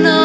know